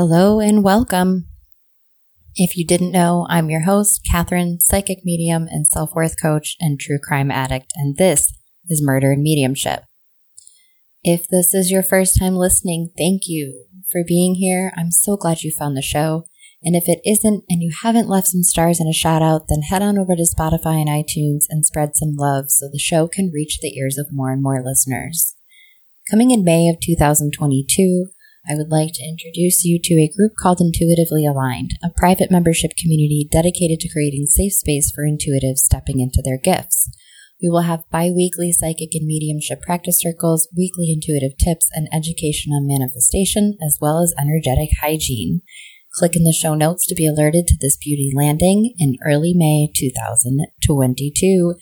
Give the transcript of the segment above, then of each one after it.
Hello and welcome. If you didn't know, I'm your host, Catherine, psychic medium and self worth coach and true crime addict, and this is Murder and Mediumship. If this is your first time listening, thank you for being here. I'm so glad you found the show. And if it isn't and you haven't left some stars and a shout out, then head on over to Spotify and iTunes and spread some love so the show can reach the ears of more and more listeners. Coming in May of 2022, I would like to introduce you to a group called Intuitively Aligned, a private membership community dedicated to creating safe space for intuitives stepping into their gifts. We will have bi weekly psychic and mediumship practice circles, weekly intuitive tips, and education on manifestation, as well as energetic hygiene. Click in the show notes to be alerted to this beauty landing in early May 2022.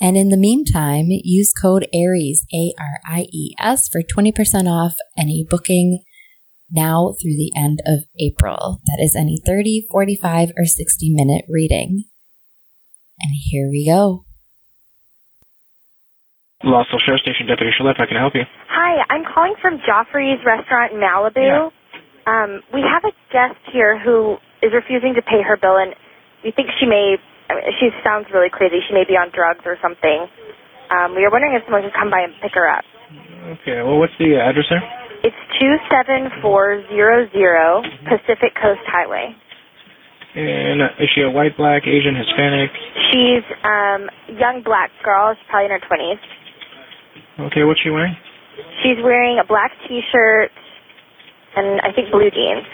And in the meantime, use code ARIES, A R I E S, for 20% off any booking now through the end of April. That is any 30, 45, or 60 minute reading. And here we go. Lost Hills Sheriff Station Deputy Shalette, how can I help you? Hi, I'm calling from Geoffrey's Restaurant in Malibu. Yeah. Um, we have a guest here who is refusing to pay her bill, and we think she may. I mean, she sounds really crazy. She may be on drugs or something. Um, we are wondering if someone could come by and pick her up. Okay, well, what's the address there? It's two seven four zero zero Pacific Coast Highway. And uh, is she a white, black, Asian, Hispanic? She's um, a young black girl. She's probably in her twenties. Okay, what's she wearing? She's wearing a black T-shirt and I think blue jeans.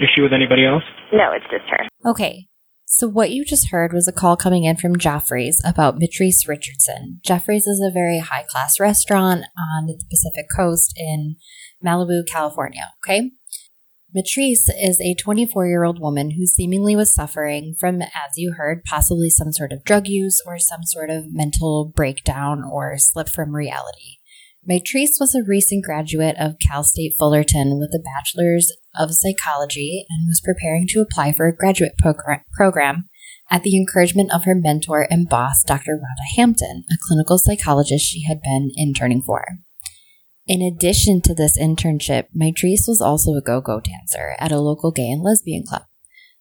Is she with anybody else? No, it's just her. Okay, so what you just heard was a call coming in from Geoffrey's about Mitrice Richardson. Geoffrey's is a very high class restaurant on the Pacific coast in Malibu, California. Okay. Mitrice is a 24 year old woman who seemingly was suffering from, as you heard, possibly some sort of drug use or some sort of mental breakdown or slip from reality. Mitrice was a recent graduate of Cal State Fullerton with a bachelor's of psychology and was preparing to apply for a graduate program, at the encouragement of her mentor and boss, Dr. Rhonda Hampton, a clinical psychologist she had been interning for. In addition to this internship, Mitrice was also a go go dancer at a local gay and lesbian club,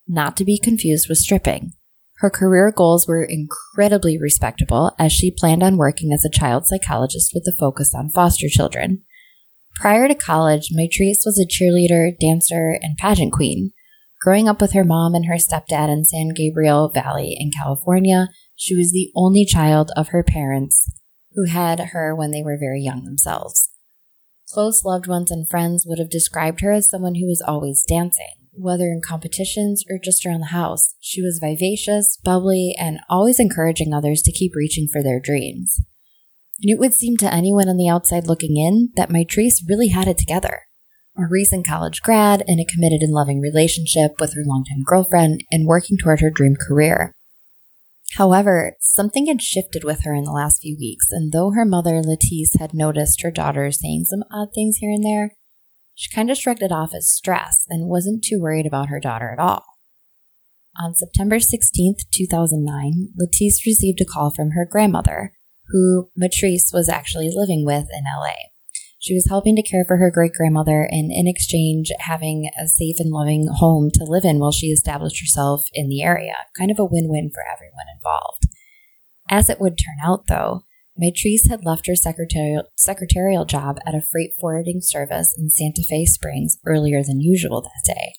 not to be confused with stripping. Her career goals were incredibly respectable as she planned on working as a child psychologist with a focus on foster children. Prior to college, Mitrice was a cheerleader, dancer, and pageant queen. Growing up with her mom and her stepdad in San Gabriel Valley in California, she was the only child of her parents who had her when they were very young themselves. Close loved ones and friends would have described her as someone who was always dancing, whether in competitions or just around the house. She was vivacious, bubbly, and always encouraging others to keep reaching for their dreams. And it would seem to anyone on the outside looking in that Mitrice really had it together. A recent college grad in a committed and loving relationship with her longtime girlfriend and working toward her dream career. However, something had shifted with her in the last few weeks, and though her mother, Latice, had noticed her daughter saying some odd things here and there, she kind of shrugged it off as stress and wasn't too worried about her daughter at all. On September 16th, 2009, Latice received a call from her grandmother, who Mitrice was actually living with in LA. She was helping to care for her great grandmother and, in exchange, having a safe and loving home to live in while she established herself in the area. Kind of a win win for everyone involved. As it would turn out, though, Mitrice had left her secretarial, secretarial job at a freight forwarding service in Santa Fe Springs earlier than usual that day.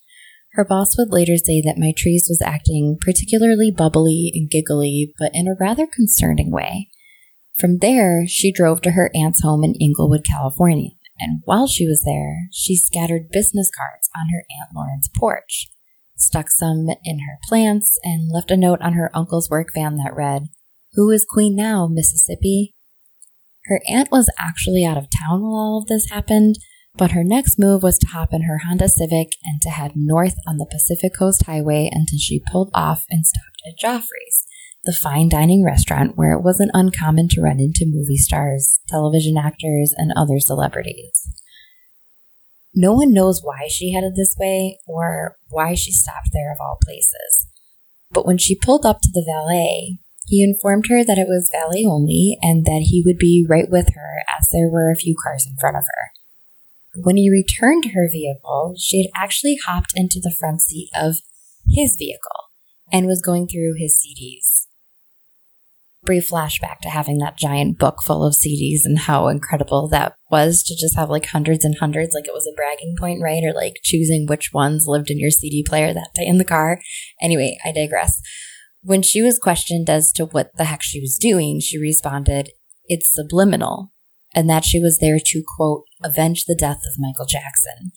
Her boss would later say that Mitrice was acting particularly bubbly and giggly, but in a rather concerning way. From there, she drove to her aunt's home in Inglewood, California, and while she was there, she scattered business cards on her Aunt Lauren's porch, stuck some in her plants, and left a note on her uncle's work van that read, Who is queen now, Mississippi? Her aunt was actually out of town while all of this happened, but her next move was to hop in her Honda Civic and to head north on the Pacific Coast Highway until she pulled off and stopped at Geoffrey's the fine dining restaurant where it wasn't uncommon to run into movie stars, television actors, and other celebrities. No one knows why she headed this way or why she stopped there of all places. But when she pulled up to the valet, he informed her that it was valet only and that he would be right with her as there were a few cars in front of her. When he returned to her vehicle, she had actually hopped into the front seat of his vehicle and was going through his CDs. Brief flashback to having that giant book full of CDs and how incredible that was to just have like hundreds and hundreds, like it was a bragging point, right? Or like choosing which ones lived in your CD player that day in the car. Anyway, I digress. When she was questioned as to what the heck she was doing, she responded, It's subliminal, and that she was there to, quote, avenge the death of Michael Jackson.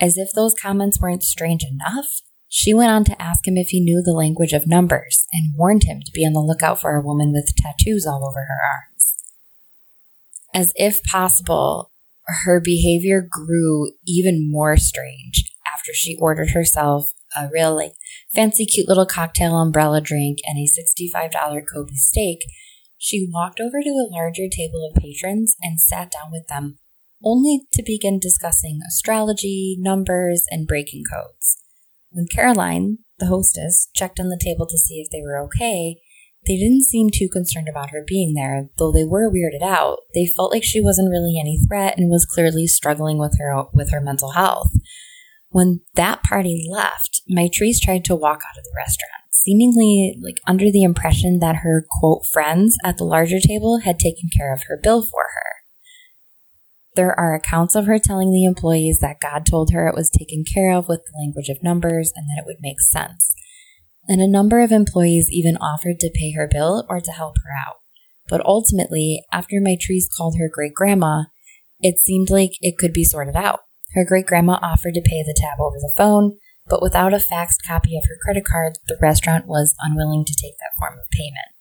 As if those comments weren't strange enough, she went on to ask him if he knew the language of numbers and warned him to be on the lookout for a woman with tattoos all over her arms. As if possible, her behavior grew even more strange after she ordered herself a real, like, fancy, cute little cocktail umbrella drink and a $65 Kobe steak. She walked over to a larger table of patrons and sat down with them, only to begin discussing astrology, numbers, and breaking codes. When Caroline, the hostess, checked on the table to see if they were okay, they didn't seem too concerned about her being there, though they were weirded out. They felt like she wasn't really any threat and was clearly struggling with her with her mental health. When that party left, Mitrice tried to walk out of the restaurant, seemingly like under the impression that her quote friends at the larger table had taken care of her bill for her. There are accounts of her telling the employees that God told her it was taken care of with the language of numbers and that it would make sense. And a number of employees even offered to pay her bill or to help her out. But ultimately, after Mitrice called her great grandma, it seemed like it could be sorted out. Her great grandma offered to pay the tab over the phone, but without a faxed copy of her credit card, the restaurant was unwilling to take that form of payment.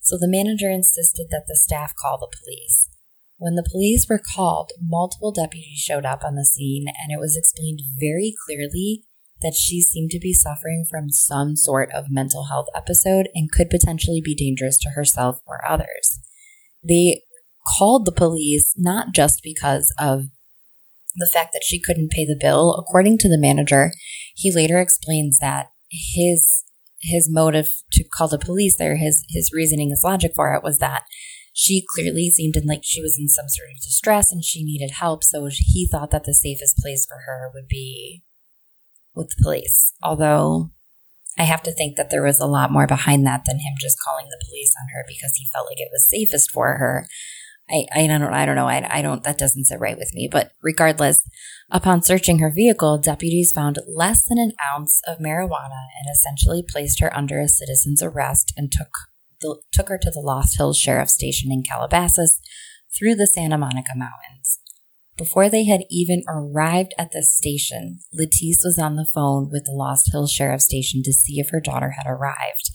So the manager insisted that the staff call the police. When the police were called, multiple deputies showed up on the scene, and it was explained very clearly that she seemed to be suffering from some sort of mental health episode and could potentially be dangerous to herself or others. They called the police not just because of the fact that she couldn't pay the bill. According to the manager, he later explains that his his motive to call the police there, his his reasoning, his logic for it was that she clearly seemed like she was in some sort of distress and she needed help. So he thought that the safest place for her would be with the police. Although I have to think that there was a lot more behind that than him just calling the police on her because he felt like it was safest for her. I, I don't I don't know. I, I don't that doesn't sit right with me. But regardless, upon searching her vehicle, deputies found less than an ounce of marijuana and essentially placed her under a citizen's arrest and took the, took her to the Lost Hills Sheriff Station in Calabasas through the Santa Monica Mountains. Before they had even arrived at the station, Latice was on the phone with the Lost Hills Sheriff Station to see if her daughter had arrived.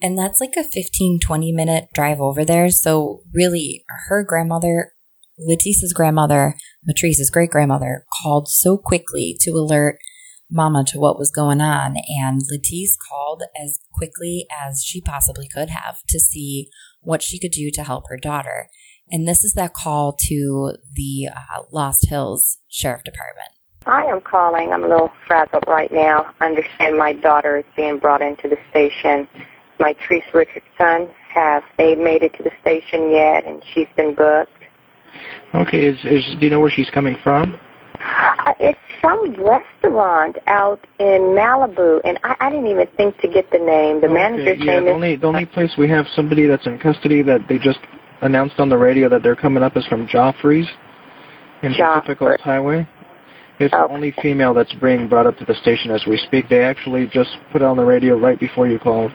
And that's like a 15, 20 minute drive over there. So really, her grandmother, Latice's grandmother, Mitrice's great grandmother, called so quickly to alert Mama to what was going on. And Latice called as quickly as she possibly could have to see what she could do to help her daughter. And this is that call to the uh, Lost Hills Sheriff Department. I am calling. I'm a little frazzled right now. I understand my daughter is being brought into the station. My Mitrice Richardson. Have they made it to the station yet? And she's been booked. Okay. Is, is do you know where she's coming from? Uh, it's some restaurant out in Malibu, and I, I didn't even think to get the name. The okay, manager's yeah, name the is. Only, the only place we have somebody that's in custody that they just announced on the radio that they're coming up is from Geoffrey's in Joffrey. Pacific Coast Highway. It's Okay. the only female that's being brought up to the station as we speak. They actually just put it on the radio right before you called.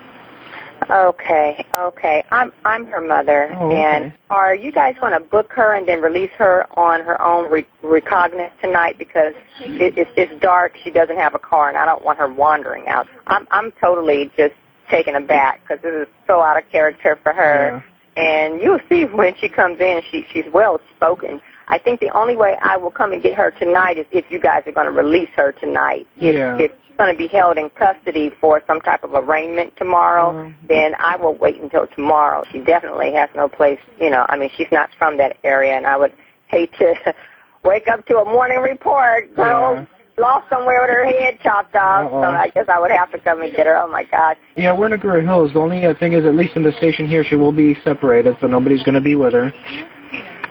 Okay, okay. I'm I'm her mother, Oh, okay. and are you guys going to book her and then release her on her own re- recognizance tonight because it, it's it's dark. She doesn't have a car, and I don't want her wandering out. I'm I'm totally just taken aback because this is so out of character for her. And you'll see when she comes in, she she's well spoken. I think the only way I will come and get her tonight is if you guys are going to release her tonight. If, Yeah. if going to be held in custody for some type of arraignment tomorrow, Mhm. then I will wait until tomorrow. She definitely has no place, you know, I mean, she's not from that area, and I would hate to wake up to a morning report, girl lost somewhere with her head chopped off, so Uh-uh. I guess I would have to come and get her. Oh, my God. Yeah, we're in Agoura Hills. The only uh, thing is, at least in the station here, she will be separated, so nobody's going to be with her.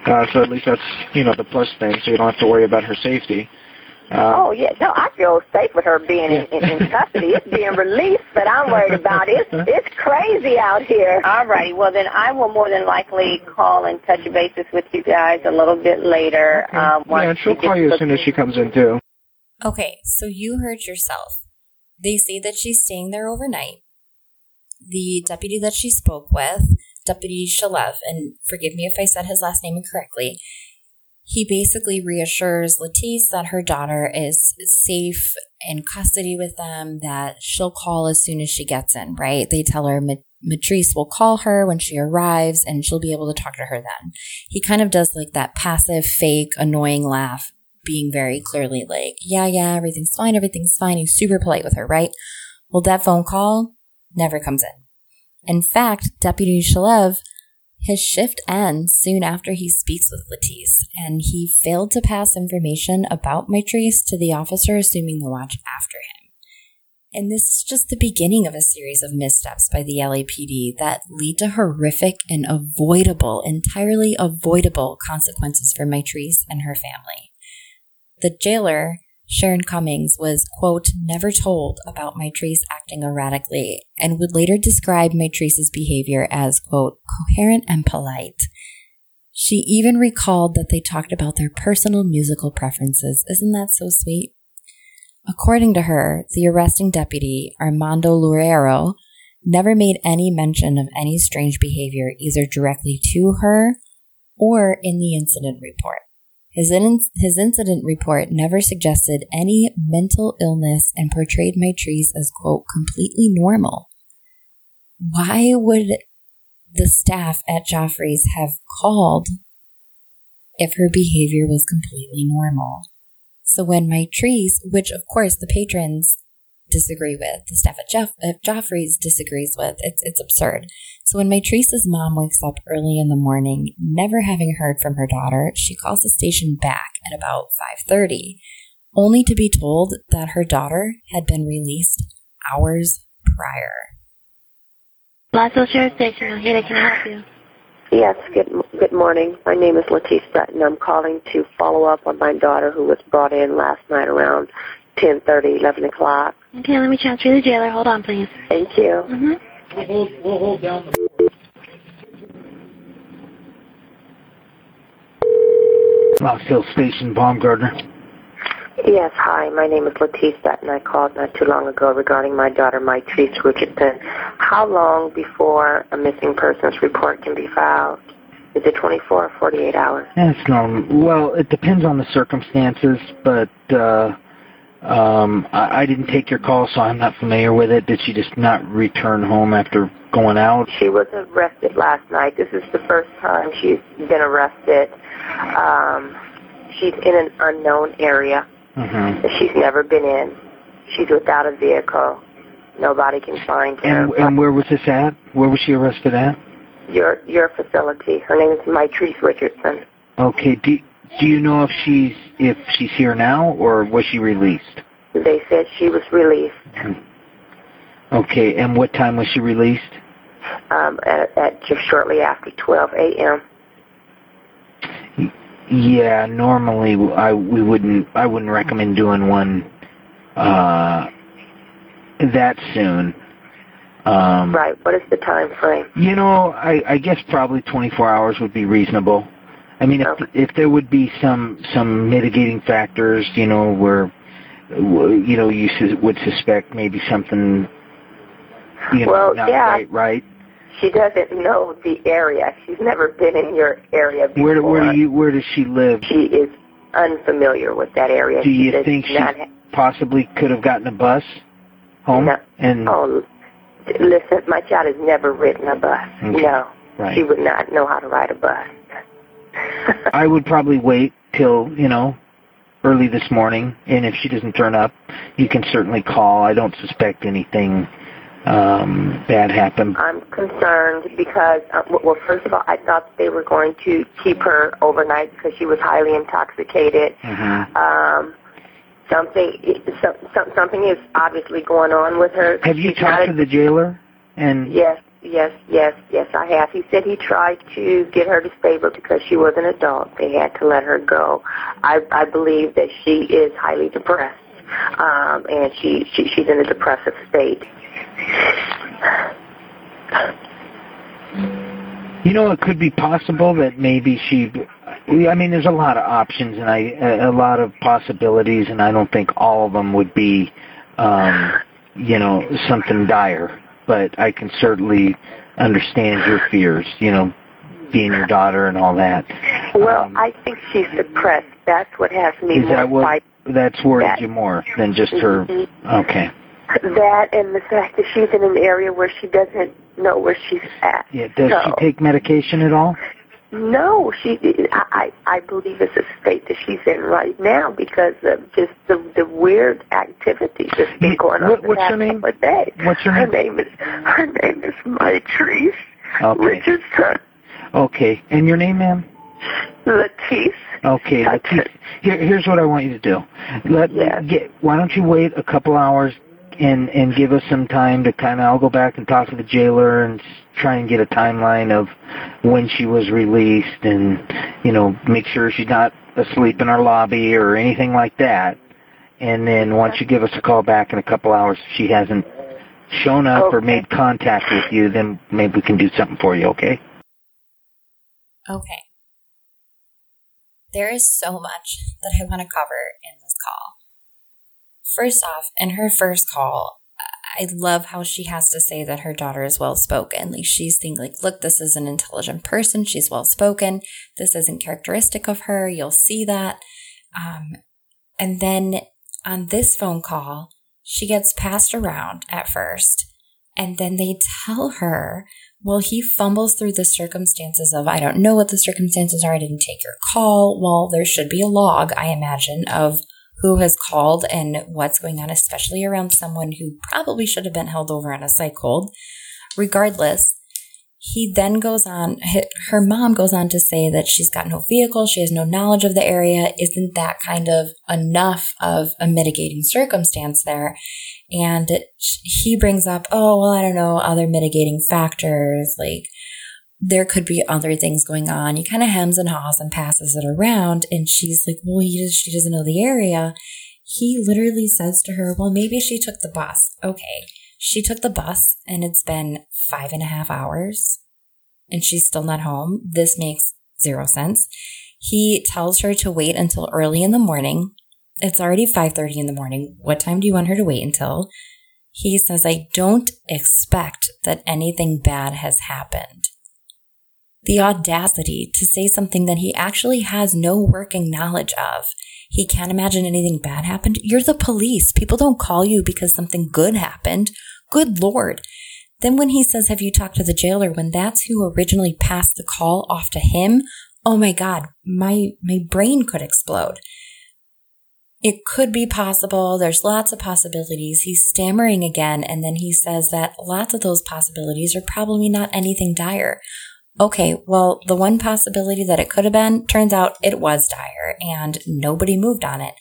Uh, so at least that's you know the plus thing. So you don't have to worry about her safety. Uh, Oh yeah, no, I feel safe with her being in, in, in custody. It's being released that I'm worried about. It. It's it's crazy out here. All righty, well then I will more than likely call and touch bases with you guys a little bit later. Um, once yeah, and she'll she call you as soon as she comes in too. Okay, so you heard yourself. They say that she's staying there overnight. The deputy that she spoke with, Deputy Shalev, and forgive me if I said his last name incorrectly, he basically reassures Latice that her daughter is safe in custody with them, that she'll call as soon as she gets in, right? They tell her Ma- Mitrice will call her when she arrives and she'll be able to talk to her then. He kind of does like that passive, fake, annoying laugh, being very clearly like, yeah, yeah, everything's fine, everything's fine. He's super polite with her, right? Well, that phone call never comes in. In fact, Deputy Shalev, his shift ends soon after he speaks with Latice, and he failed to pass information about Mitrice to the officer assuming the watch after him. And this is just the beginning of a series of missteps by the LAPD that lead to horrific and avoidable, entirely avoidable consequences for Mitrice and her family. The jailer, Sharon Cummings, was, quote, never told about Mitrice acting erratically and would later describe Mitrice's behavior as, quote, coherent and polite. She even recalled that they talked about their personal musical preferences. Isn't that so sweet? According to her, the arresting deputy, Armando Loureiro, never made any mention of any strange behavior either directly to her or in the incident report. His, in- his incident report never suggested any mental illness and portrayed Mitrice as, quote, completely normal. Why would the staff at Geoffrey's have called if her behavior was completely normal? So when Mitrice, which of course the patrons disagree with, the staff at, Jeff, uh, at Geoffrey's disagrees with, it's, it's absurd. So when Mitrice's mom wakes up early in the morning, never having heard from her daughter, she calls the station back at about 5.30, only to be told that her daughter had been released hours prior. Lost Hills Sheriff Station, Ojeda, can I help you? Yes, good, good morning. My name is Latice Sutton. I'm calling to follow up on my daughter who was brought in last night around 10.30, 11 o'clock. Okay, let me transfer you to the jailer. Hold on, please. Thank you. Mm-hmm. Lost Hills Station, Baumgartner. Yes, hi. My name is Latice and I called not too long ago regarding my daughter, Mitrice Richardson. How long before a missing persons report can be filed? Is it 24 or 48 hours? That's normal. Well, it depends on the circumstances, but uh, um, I, I didn't take your call, so I'm not familiar with it. Did she just not return home after going out? She was arrested last night. This is the first time she's been arrested. Um, she's in an unknown area. Mm-hmm. that she's never been in. She's without a vehicle. Nobody can find her. And, and where was this at? Where was she arrested at? your your facility. Her name is Mitrice Richardson. Okay. Do Do you know if she's if she's here now or was she released? They said she was released Okay. And what time was she released? um, at, at just shortly after 12 a.m. Yeah, normally I we wouldn't I wouldn't recommend doing one uh that soon. Um Right. What is the time frame? You know, I I guess probably 24 hours would be reasonable. I mean, if if there would be some some mitigating factors, you know, where you know you sus- would suspect maybe something you know Well, not yeah. right, right? She doesn't know the area. She's never been in your area before. Where where do you where does she live? She is unfamiliar with that area. Do you does think she not ha- possibly could have gotten a bus home No. and Oh, listen, my child has never ridden a bus. Okay. No, right? she would not know how to ride a bus. I would probably wait till, you know, early this morning, and if she doesn't turn up, you can certainly call. I don't suspect anything um, bad happened. I'm concerned because, uh, well, first of all, I thought they were going to keep her overnight because she was highly intoxicated. hmm Um, something, some, some, something is obviously going on with her. Have you She's talked to the jailer? And Yes, yes, yes, yes, I have. He said he tried to get her but because she was an adult, they had to let her go. I, I believe that she is highly depressed, um, and she, she she's in a depressive state. You know, it could be possible that maybe she. I mean, there's a lot of options and I a lot of possibilities, and I don't think all of them would be, um, you know, something dire. But I can certainly understand your fears. You know, being your daughter and all that. Well, Um, I think she's depressed. That's what has me Is more that what that's worried that- you more than just her? Mhm. Okay. That and the fact that she's in an area where she doesn't know where she's at. Yeah. Does she take medication at all? No, she. I I believe it's a state that she's in right now because of just the the weird activities that's been going on. what- the what's your name? days. What's your Her name? name is her name is Mitrice Okay. Richardson. Okay. And your name, ma'am? Latice. Okay, Latif, here, here's what I want you to do. Let Yes. get. Why don't you wait a couple hours and and give us some time to kind of. I'll go back and talk to the jailer and try and get a timeline of when she was released and you know make sure she's not asleep in our lobby or anything like that. And then once you give us a call back in a couple hours, if she hasn't shown up or made contact with you, then maybe we can do something for you. Okay? Okay. There is so much that I want to cover in this call. First off, in her first call, I love how she has to say that her daughter is well spoken. Like she's thinking, like, look, this is an intelligent person. She's well spoken. This isn't characteristic of her. You'll see that. Um, and then on this phone call, she gets passed around at first, and then they tell her well, he fumbles through the circumstances of, I don't know what the circumstances are. I didn't take your call. Well, there should be a log, I imagine, of who has called and what's going on, especially around someone who probably should have been held over on a psych hold. Regardless, he then goes on, her mom goes on to say that she's got no vehicle, she has no knowledge of the area. Isn't that kind of enough of a mitigating circumstance there? And he brings up, oh, well, I don't know, other mitigating factors, like there could be other things going on. He kind of hems and haws and passes it around. And she's like, well, he does, she doesn't know the area. He literally says to her, well, maybe she took the bus. Okay. She took the bus and it's been five and a half hours and she's still not home. This makes zero sense. He tells her to wait until early in the morning. It's already 5:30 in the morning. What time do you want her to wait until? He says, "I don't expect that anything bad has happened." The audacity to say something that he actually has no working knowledge of. He can't imagine anything bad happened. You're the police. People don't call you because something good happened. Good lord. Then when he says, Have you talked to the jailer? When that's who originally passed the call off to him, oh my God, my, my brain could explode. It could be possible. There's lots of possibilities. He's stammering again. And then he says that lots of those possibilities are probably not anything dire. Okay, well, the one possibility that it could have been turns out it was dire and nobody moved on it.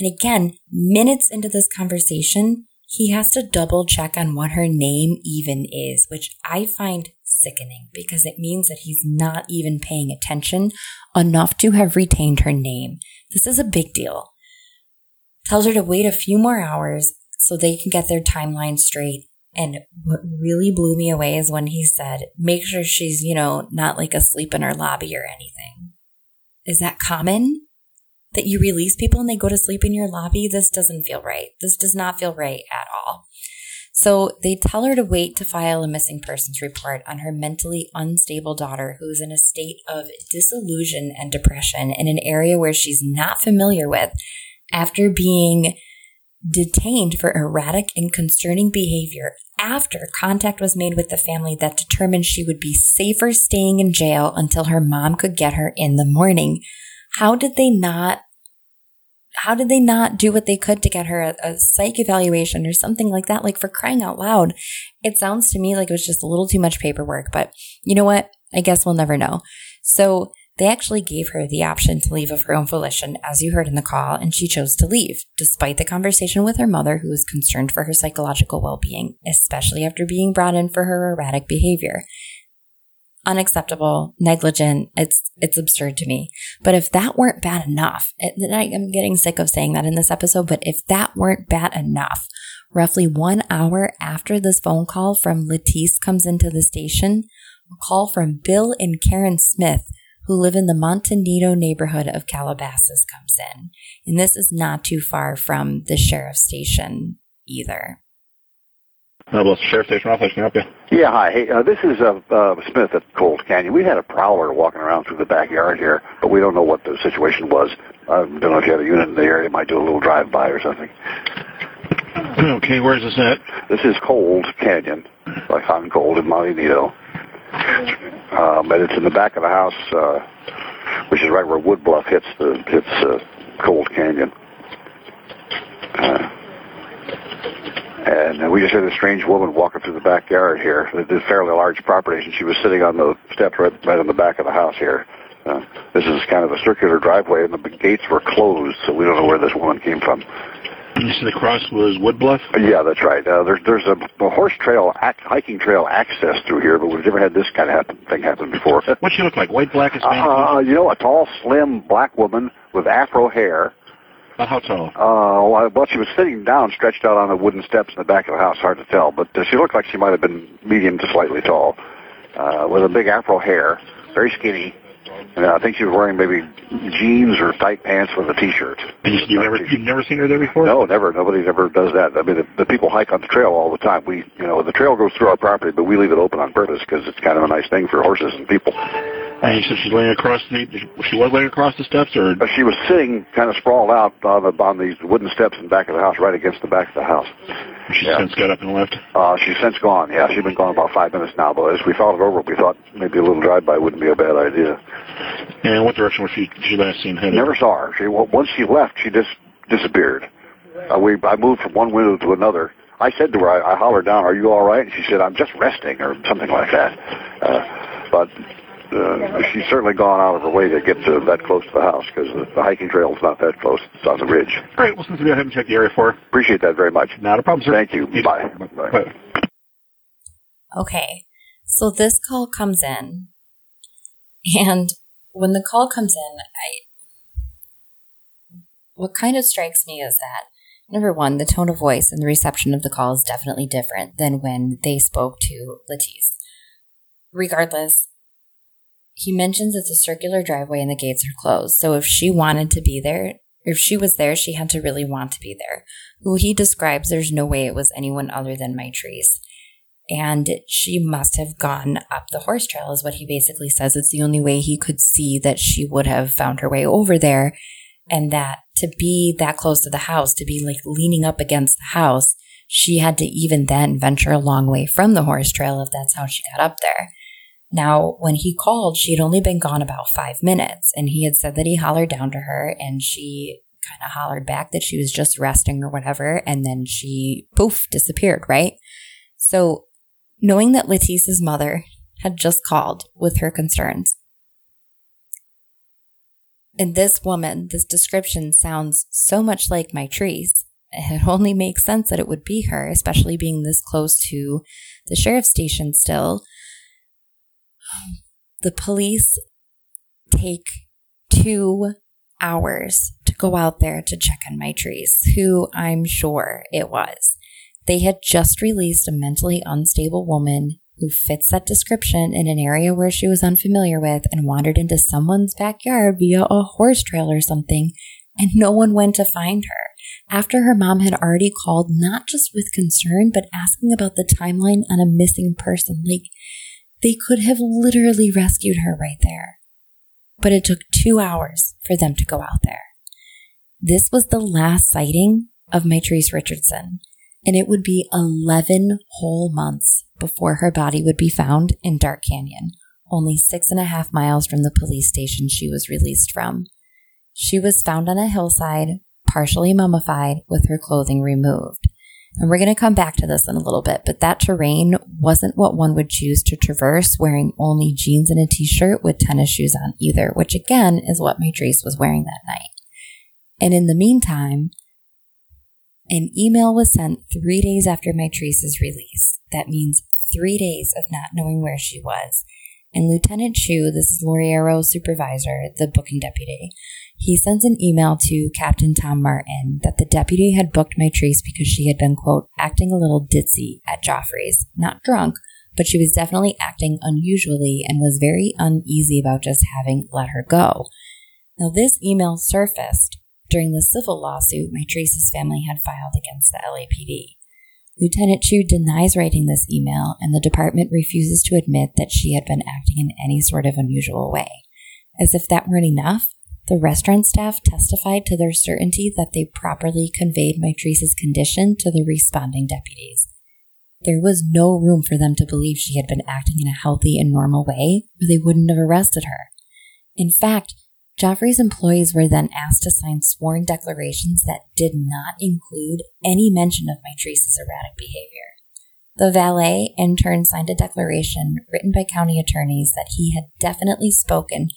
And again, minutes into this conversation, he has to double check on what her name even is, which I find sickening because it means that he's not even paying attention enough to have retained her name. This is a big deal. Tells her to wait a few more hours so they can get their timeline straight. And what really blew me away is when he said, make sure she's, you know, not like asleep in her lobby or anything. Is that common? That you release people and they go to sleep in your lobby? This doesn't feel right. This does not feel right at all. So they tell her to wait to file a missing persons report on her mentally unstable daughter who is in a state of disillusion and depression in an area where she's not familiar with after being detained for erratic and concerning behavior after contact was made with the family that determined she would be safer staying in jail until her mom could get her in the morning. How did they not how did they not do what they could to get her a, a, psych evaluation or something like that? Like for crying out loud. It sounds to me like it was just a little too much paperwork, but you know what? I guess we'll never know. So They actually gave her the option to leave of her own volition, as you heard in the call, and she chose to leave, despite the conversation with her mother, who was concerned for her psychological well being, especially after being brought in for her erratic behavior. Unacceptable, negligent, it's it's absurd to me. But if that weren't bad enough, and I'm getting sick of saying that in this episode, but if that weren't bad enough, roughly one hour after this phone call from Latice comes into the station, a call from Bill and Karen Smith, who live in the Monte Nido neighborhood of Calabasas, comes in. And this is not too far from the sheriff's station either. Hello, Sheriff Station Office. Can I help you? Yeah, hi. Hey, uh, this is uh, uh, Smith at Cold Canyon. We had a prowler walking around through the backyard here, but we don't know what the situation was. I don't know if you have a unit in the area. It Might do a little drive-by or something. Okay, where's this at? This is Cold Canyon, like on Cold in Monte Nido. Um, and it's in the back of the house, uh, which is right where Wood Bluff hits the hits uh, Cold Canyon. Uh, and uh, we just had a strange woman walking through the backyard here. It's a fairly large property, and she was sitting on the steps right, right in the back of the house here. Uh, this is kind of a circular driveway, and the gates were closed, so we don't know where this woman came from. Said the cross was Wood Bluff? Yeah, that's right. Uh, there's there's a, a horse trail, ac- hiking trail access through here, but we've never had this kind of happen, thing happen before. What's she look like? White, black, Hispanic? Uh, you know, a tall, slim black woman with afro hair. About how tall? Uh, well, well, she was sitting down, stretched out on the wooden steps in the back of the house. Hard to tell, but uh, she looked like she might have been medium to slightly tall, uh, with a big afro hair, very skinny. And I think she was wearing maybe jeans or tight pants with a t-shirt. You, you've never you've never seen her there before? No, never. Nobody ever does that. I mean, the, the people hike on the trail all the time. We, you know, the trail goes through our property, but we leave it open on purpose because it's kind of a nice thing for horses and people. And you said she's laying across the she was laying across the steps, or she was sitting kind of sprawled out on, the, on these wooden steps in the back of the house, right against the back of the house. she's Yeah. since got up and left? Uh, she's since gone. Yeah, she's been gone about five minutes now. But as we thought it over, we thought maybe a little drive-by wouldn't be a bad idea. And what direction was she she last seen headed? Never saw her. She w- once she left, she just disappeared. Uh, we I moved from one window to another. I said to her, I, I hollered down, "Are you all right?" And she said, "I'm just resting," or something like that. Uh, but uh, she's certainly gone out of her way to get to that close to the house because the, the hiking trail is not that close. It's on the ridge. All right, well, since we go ahead and check the area for her. Appreciate that very much. Not a problem, sir. Thank you. You- Bye. Bye. Okay, so this call comes in, and when the call comes in, I what kind of strikes me is that number one, the tone of voice and the reception of the call is definitely different than when they spoke to Latice. Regardless, he mentions it's a circular driveway and the gates are closed. So if she wanted to be there, if she was there, she had to really want to be there. Who he describes, there's no way it was anyone other than Mitrice and she must have gone up the horse trail is what he basically says it's the only way he could see that she would have found her way over there and that to be that close to the house to be like leaning up against the house she had to even then venture a long way from the horse trail if that's how she got up there now when he called she had only been gone about five minutes and he had said that he hollered down to her and she kind of hollered back that she was just resting or whatever and then she poof disappeared right so knowing that Latice's mother had just called with her concerns. And this woman, this description sounds so much like Mitrice. It only makes sense that it would be her, especially being this close to the sheriff's station still. The police take two hours to go out there to check on Mitrice, who I'm sure it was. They had just released a mentally unstable woman who fits that description in an area where she was unfamiliar with and wandered into someone's backyard via a horse trail or something, and no one went to find her. After her mom had already called, not just with concern, but asking about the timeline on a missing person. Like, they could have literally rescued her right there. But it took two hours for them to go out there. This was the last sighting of Mitrice Richardson and it would be 11 whole months before her body would be found in Dark Canyon, only six and a half miles from the police station she was released from. She was found on a hillside, partially mummified, with her clothing removed. And we're going to come back to this in a little bit, but that terrain wasn't what one would choose to traverse wearing only jeans and a t shirt with tennis shoes on either, which again is what Mitrice was wearing that night. And in the meantime, an email was sent three days after Mitrice's release. That means three days of not knowing where she was. And Lieutenant Chu, this is Loureiro's supervisor, the booking deputy, he sends an email to Captain Tom Martin that the deputy had booked Mitrice because she had been, quote, acting a little ditzy at Geoffrey's. Not drunk, but she was definitely acting unusually and was very uneasy about just having let her go. Now, this email surfaced during the civil lawsuit Mitrice's family had filed against the LAPD. Lieutenant Chu denies writing this email, and the department refuses to admit that she had been acting in any sort of unusual way. As if that weren't enough, the restaurant staff testified to their certainty that they properly conveyed Mitrice's condition to the responding deputies. There was no room for them to believe she had been acting in a healthy and normal way, or they wouldn't have arrested her. In fact, Geoffrey's employees were then asked to sign sworn declarations that did not include any mention of Mitrice's erratic behavior. The valet in turn signed a declaration written by county attorneys that he had definitely spoken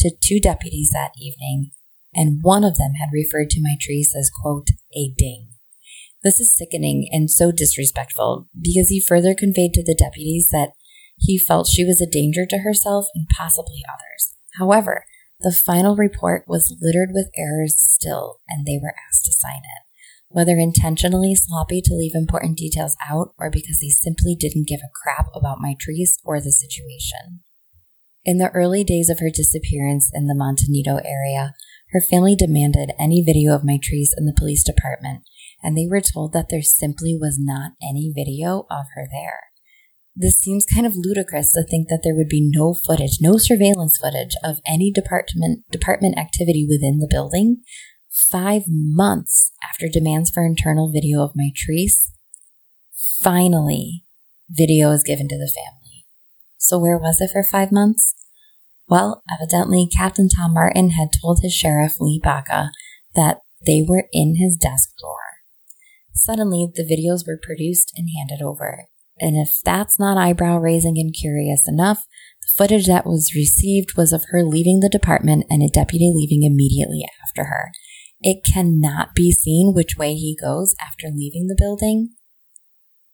to two deputies that evening, and one of them had referred to Mitrice as, quote, a ding. This is sickening and so disrespectful because he further conveyed to the deputies that he felt she was a danger to herself and possibly others. However, the final report was littered with errors still, and they were asked to sign it. Whether intentionally sloppy to leave important details out or because they simply didn't give a crap about Mitrice or the situation. In the early days of her disappearance in the Montecito area, her family demanded any video of my Mitrice in the police department, and they were told that there simply was not any video of her there. This seems kind of ludicrous to think that there would be no footage, no surveillance footage of any department department activity within the building. Five months after demands for internal video of my Mitrice, finally, video is given to the family. So where was it for five months? Well, evidently Captain Tom Martin had told his sheriff, Lee Baca, that they were in his desk drawer. Suddenly, the videos were produced and handed over. And if that's not eyebrow raising and curious enough, the footage that was received was of her leaving the department and a deputy leaving immediately after her. It cannot be seen which way he goes after leaving the building,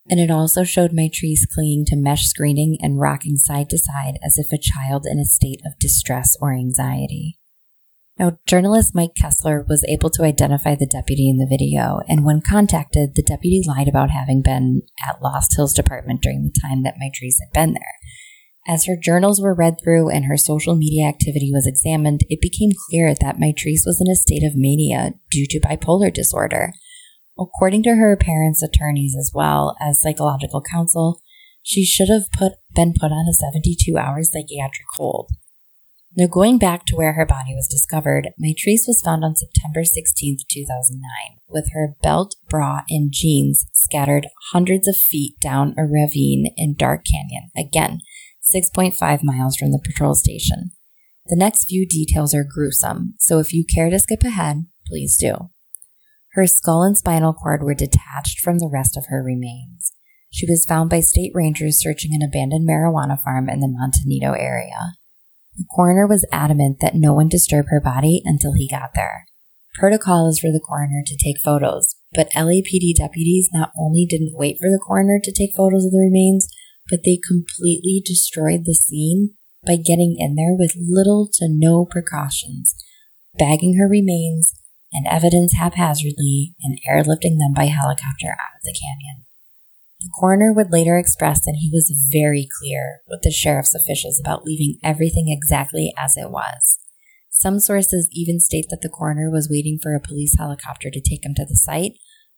and it also showed Mitrice clinging to mesh screening and rocking side to side as if a child in a state of distress or anxiety. Now, journalist Mike Kessler was able to identify the deputy in the video, and when contacted, the deputy lied about having been at Lost Hills Department during the time that Mitrice had been there. As her journals were read through and her social media activity was examined, it became clear that Mitrice was in a state of mania due to bipolar disorder, According to her parents' attorneys as well as psychological counsel, she should have put, been put on a 72 hour psychiatric hold. Now, going back to where her body was discovered, Mitrice was found on September 16, 2009, with her belt, bra, and jeans scattered hundreds of feet down a ravine in Dark Canyon, again, 6.5 miles from the patrol station. The next few details are gruesome, so if you care to skip ahead, please do. Her skull and spinal cord were detached from the rest of her remains. She was found by state rangers searching an abandoned marijuana farm in the Montecito area. The coroner was adamant that no one disturb her body until he got there. Protocol is for the coroner to take photos, but LAPD deputies not only didn't wait for the coroner to take photos of the remains, but they completely destroyed the scene by getting in there with little to no precautions, bagging her remains, and evidence haphazardly and airlifting them by helicopter out of the canyon. The coroner would later express that he was very clear with the sheriff's officials about leaving everything exactly as it was. Some sources even state that the coroner was waiting for a police helicopter to take him to the site,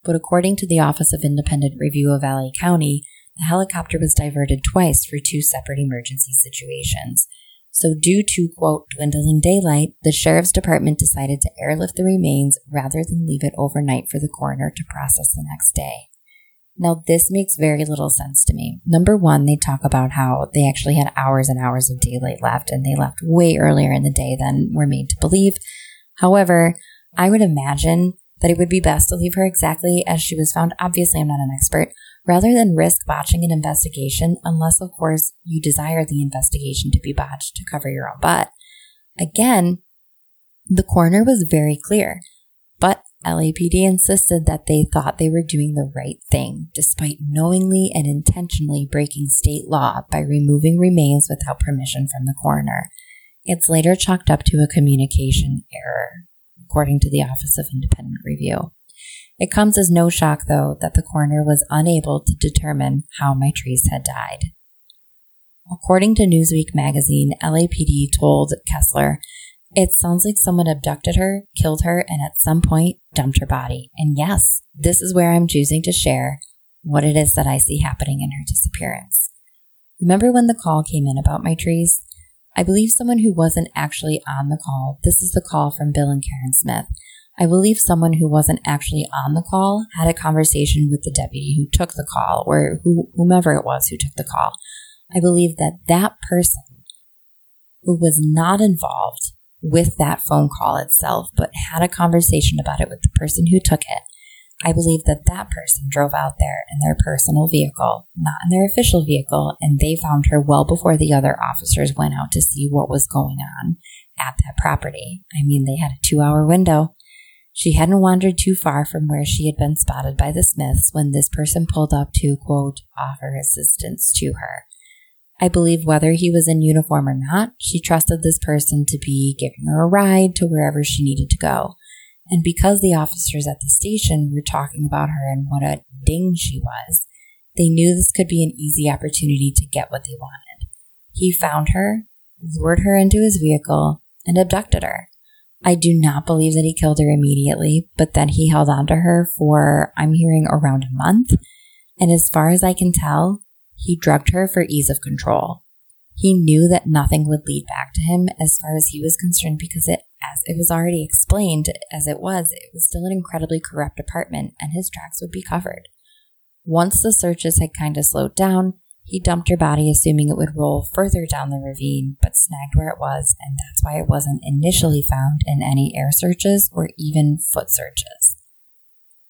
but according to the Office of Independent Review of LA County, the helicopter was diverted twice for two separate emergency situations, so, due to, quote, dwindling daylight, the sheriff's department decided to airlift the remains rather than leave it overnight for the coroner to process the next day. Now, this makes very little sense to me. Number one, they talk about how they actually had hours and hours of daylight left and they left way earlier in the day than we're made to believe. However, I would imagine that it would be best to leave her exactly as she was found. Obviously, I'm not an expert. Rather than risk botching an investigation, unless, of course, you desire the investigation to be botched to cover your own butt. Again, the coroner was very clear, but LAPD insisted that they thought they were doing the right thing, despite knowingly and intentionally breaking state law by removing remains without permission from the coroner. It's later chalked up to a communication error, according to the Office of Independent Review. It comes as no shock, though, that the coroner was unable to determine how Mitrice had died. According to Newsweek magazine, LAPD told Kessler it sounds like someone abducted her, killed her, and at some point dumped her body. And yes, this is where I'm choosing to share what it is that I see happening in her disappearance. Remember when the call came in about Mitrice? I believe someone who wasn't actually on the call, this is the call from Bill and Karen Smith. I believe someone who wasn't actually on the call had a conversation with the deputy who took the call or who, whomever it was who took the call. I believe that that person who was not involved with that phone call itself, but had a conversation about it with the person who took it. I believe that that person drove out there in their personal vehicle, not in their official vehicle, and they found her well before the other officers went out to see what was going on at that property. I mean, they had a two hour window. She hadn't wandered too far from where she had been spotted by the Smiths when this person pulled up to, quote, offer assistance to her. I believe whether he was in uniform or not, she trusted this person to be giving her a ride to wherever she needed to go. And because the officers at the station were talking about her and what a ding she was, they knew this could be an easy opportunity to get what they wanted. He found her, lured her into his vehicle, and abducted her. I do not believe that he killed her immediately, but then he held on to her for, I'm hearing, around a month. And as far as I can tell, he drugged her for ease of control. He knew that nothing would lead back to him as far as he was concerned because it, as it was already explained, as it was, it was still an incredibly corrupt apartment and his tracks would be covered. Once the searches had kind of slowed down, he dumped her body assuming it would roll further down the ravine, but snagged where it was, and that's why it wasn't initially found in any air searches or even foot searches.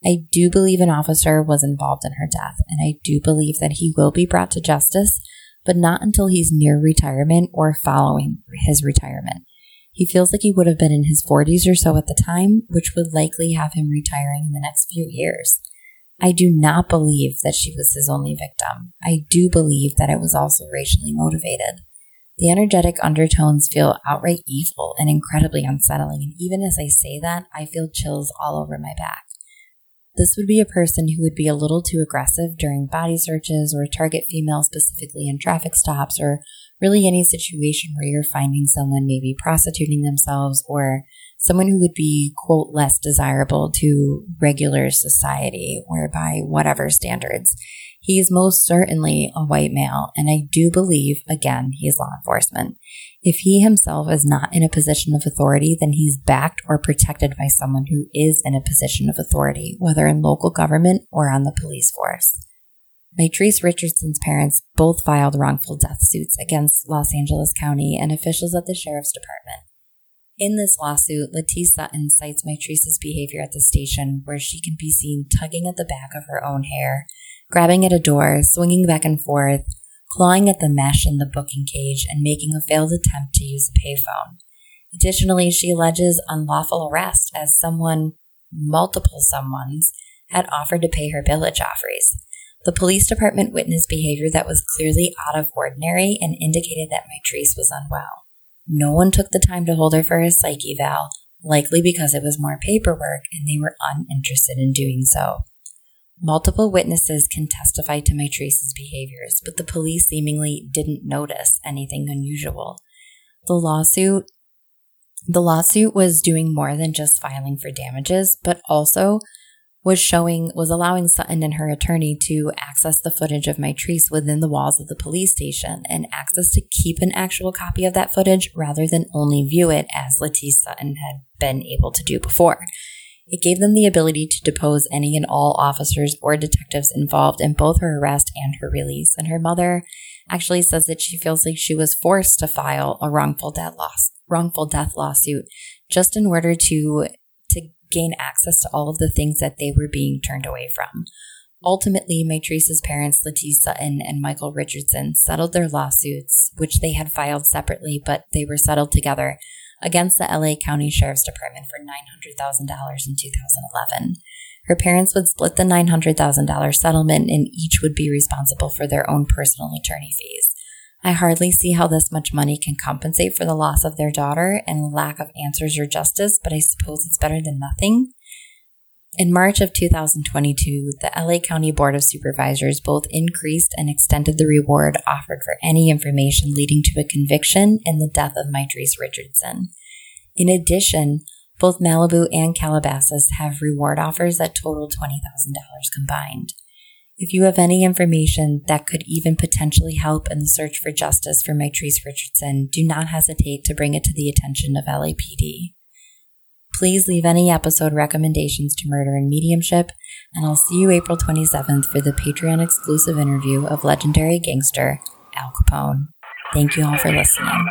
I do believe an officer was involved in her death, and I do believe that he will be brought to justice, but not until he's near retirement or following his retirement. He feels like he would have been in his 40s or so at the time, which would likely have him retiring in the next few years. I do not believe that she was his only victim. I do believe that it was also racially motivated. The energetic undertones feel outright evil and incredibly unsettling, and even as I say that, I feel chills all over my back. This would be a person who would be a little too aggressive during body searches or target females specifically in traffic stops or really any situation where you're finding someone maybe prostituting themselves or someone who would be, quote, less desirable to regular society or by whatever standards. He is most certainly a white male, and I do believe, again, he is law enforcement. If he himself is not in a position of authority, then he's backed or protected by someone who is in a position of authority, whether in local government or on the police force. Mitrice Richardson's parents both filed wrongful death suits against Los Angeles County and officials at the Sheriff's Department. In this lawsuit, Latice Sutton cites Mitrice's behavior at the station, where she can be seen tugging at the back of her own hair, grabbing at a door, swinging back and forth, clawing at the mesh in the booking cage, and making a failed attempt to use a payphone. Additionally, she alleges unlawful arrest as someone, multiple someones, had offered to pay her bill at Geoffrey's. The police department witnessed behavior that was clearly out of ordinary and indicated that Mitrice was unwell. No one took the time to hold her for a psych eval, likely because it was more paperwork and they were uninterested in doing so. Multiple witnesses can testify to Mitrice's behaviors, but the police seemingly didn't notice anything unusual. The lawsuit the lawsuit was doing more than just filing for damages, but also was showing was allowing Sutton and her attorney to access the footage of Mitrice within the walls of the police station and access to keep an actual copy of that footage rather than only view it as Latice Sutton had been able to do before. It gave them the ability to depose any and all officers or detectives involved in both her arrest and her release. And her mother actually says that she feels like she was forced to file a wrongful death loss, wrongful death lawsuit just in order to to gain access to all of the things that they were being turned away from. Ultimately, Mitrice's parents, Latice Sutton and Michael Richardson, settled their lawsuits, which they had filed separately, but they were settled together, against the LA County Sheriff's Department for $900,000 in 2011. Her parents would split the $900,000 settlement and each would be responsible for their own personal attorney fees. I hardly see how this much money can compensate for the loss of their daughter and lack of answers or justice, but I suppose it's better than nothing. In March of 2022, the LA County Board of Supervisors both increased and extended the reward offered for any information leading to a conviction in the death of Mitrice Richardson. In addition, both Malibu and Calabasas have reward offers that total $20,000 combined. If you have any information that could even potentially help in the search for justice for Mitrice Richardson, do not hesitate to bring it to the attention of LAPD. Please leave any episode recommendations to Murder and Mediumship, and I'll see you April 27th for the Patreon exclusive interview of legendary gangster Al Capone. Thank you all for listening.